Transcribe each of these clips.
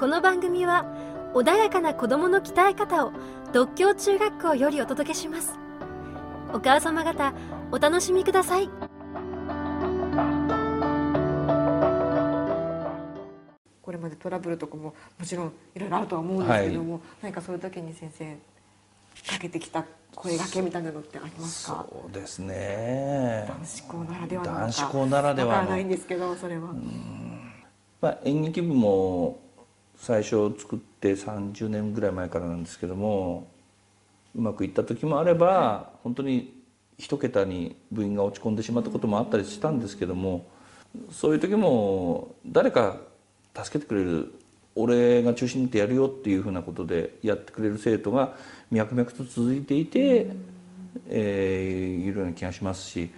この番組は穏やかな子供の鍛え方を独協中学校よりお届けします。お母様方お楽しみください。これまでトラブルとかももちろんいろいろあるとは思うんですけども、何かそういう時に先生かけてきた声がけみたいなのってありますか？そうですね。男子校ならではなのか。男子校ならではの。わからないんですけどそれは、まあ、演劇部も最初作って30年ぐらい前からなんですけどもうまくいった時もあれば本当に一桁に部員が落ち込んでしまったこともあったりしたんですけどもそういう時も誰か助けてくれる俺が中心になってやるよっていうふうなことでやってくれる生徒が脈々と続いていて、えーいるような気がしますし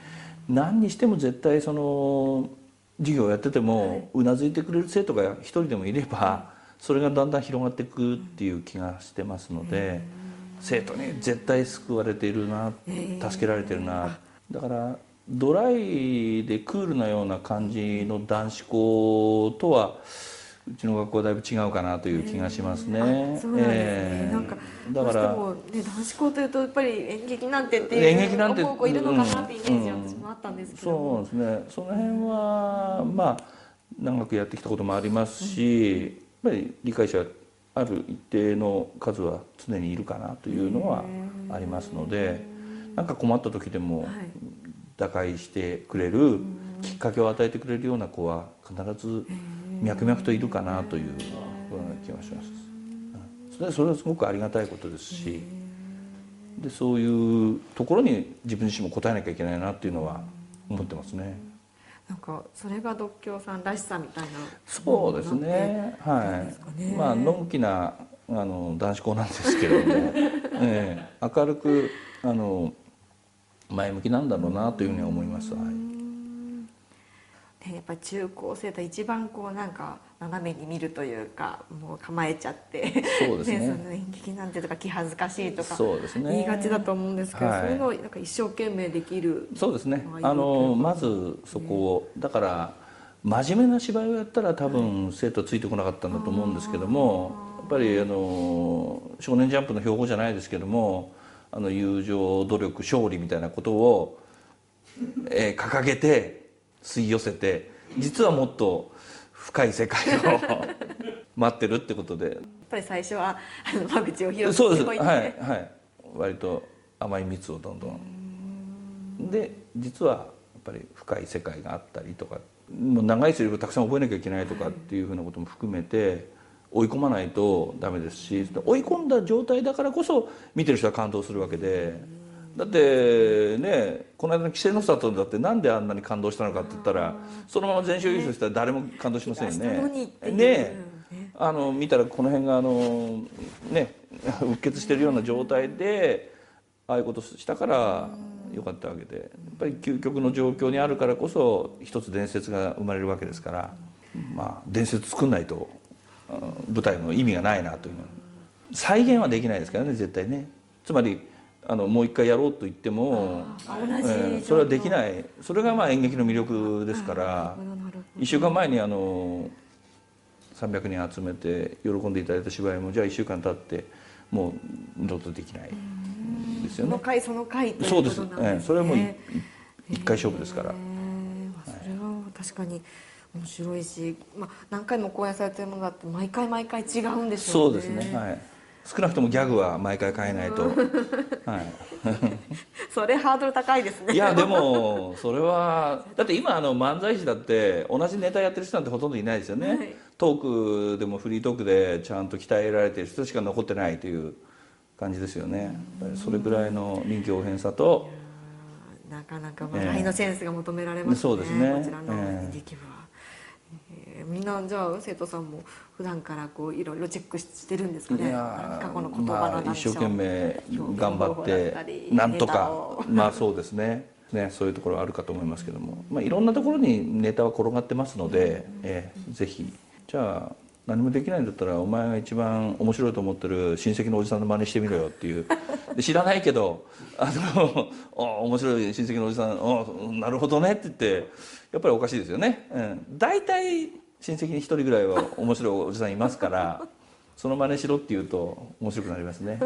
何にしても絶対その授業をやっててもうなずいてくれる生徒が一人でもいればそれがだんだん広がっていくっていう気がしてますので生徒に絶対救われているな助けられてるな。だからドライでクールなような感じの男子校とはうちの学校はだいぶ違うかなという気がしますね。あそうなんですね、ええ。なんかだからどうしても、ね、男子校というとやっぱり演劇なんてっていう演劇なんて思う子いるのかなってイメージはうん私もあったんですけどそうも、ですね。その辺はまあ長くやってきたこともありますし、ぱり理解者ある一定の数は常にいるかなというのはありますのでなんか困った時でもはい。打開してくれるきっかけを与えてくれるような子は必ず脈々といるかなというような気がします。それはすごくありがたいことですしでそういうところに自分自身も応えなきゃいけないなっていうのは思ってますね。なんかそれが独協さんらしさみたいなそうですね。はい。まあのんきなあの男子校なんですけれども、ええ明るくあの前向きなんだろうなというふうには思います。はい。でやっぱり中高生と一番こうなんか斜めに見るというかもう構えちゃってそうですね。その演劇なんてとか気恥ずかしいとか言いがちだと思うんですけど、はい。そういうのをなんか一生懸命できるそうですね。あのまずそこをだから真面目な芝居をやったら多分生徒ついてこなかったんだと思うんですけども、やっぱりあの少年ジャンプの標語じゃないですけども、あの友情努力勝利みたいなことを、えー掲げて吸い寄せて、実はもっと深い世界を待ってるってことで、やっぱり最初はあの間口を広そうです。くおいて、はいはい。割と甘い蜜をどんどん。で実はやっぱり深い世界があったりとかもう長いセリフをたくさん覚えなきゃいけないとかっていうふうなことも含めて追い込まないとダメですし追い込んだ状態だからこそ見てる人は感動するわけでだってねこの間の稀勢の里だってなんであんなに感動したのかって言ったらそのまま全勝優勝したら誰も感動しませんよね。ねえ。あの見たらこの辺があのねうっ血してるような状態でああいうことしたからよかったわけで。やっぱり究極の状況にあるからこそ一つ伝説が生まれるわけですからまあ伝説作んないと舞台の意味がないなという。再現はできないですからね絶対ね。つまりあのもう一回やろうと言っても、えーそれはできない。それがまあ演劇の魅力ですからなるほどなるほど。1週間前にあの300人集めて喜んでいただいた芝居もじゃあ1週間経ってもう二度とできないですよね。その回その回というそうですことなんですね。ええ。それはもうい一回勝負ですから。それは確かに面白いし、まあ、何回も公演されてるものだって毎回毎回違うんでしょね。そううですね。はい少なくともギャグは毎回変えないと、はい。それハードル高いですね。いやでもそれはだって今あの漫才師だって同じネタやってる人なんてほとんどいないですよね、はい。トークでもフリートークでちゃんと鍛えられてる人しか残ってないという感じですよね。それぐらいの臨機応変さと。なかなか笑いのセンスが求められますね、そうですね。こちらのええ。劇部は、えーみんなじゃあ生徒さんも普段からこういろいろチェックしてるんですかね？過去の言葉まあのなんでしょう一生懸命頑張ってりなんとかまあそうですね。ねそういうところはあるかと思いますけども、まあ、いろんなところにネタは転がってますので、ええぜひ。じゃあ何もできないんだったらお前が一番面白いと思ってる親戚のおじさんの真似してみろよっていう。で知らないけどあの あ面白い親戚のおじさんあなるほどねって言ってやっぱりおかしいですよね、うん、大体親戚に一人ぐらいは面白いおじさんいますから その真似しろって言うと面白くなりますね、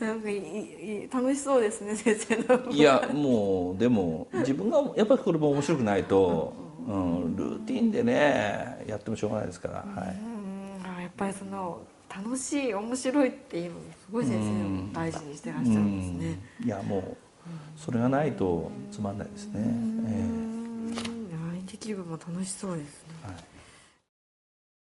なんかいいいい楽しそうですね先生の。いやもうでも自分がやっぱりこれも面白くないと、うん、ルーティンでねやってもしょうがないですから、はい、うん。あやっぱりその楽しい面白いっていうのをすごい先生も大事にしてらっしゃるんですね。うん。いやもうそれがないとつまんないですね、えうん。あ演劇部も楽しそうですね。はい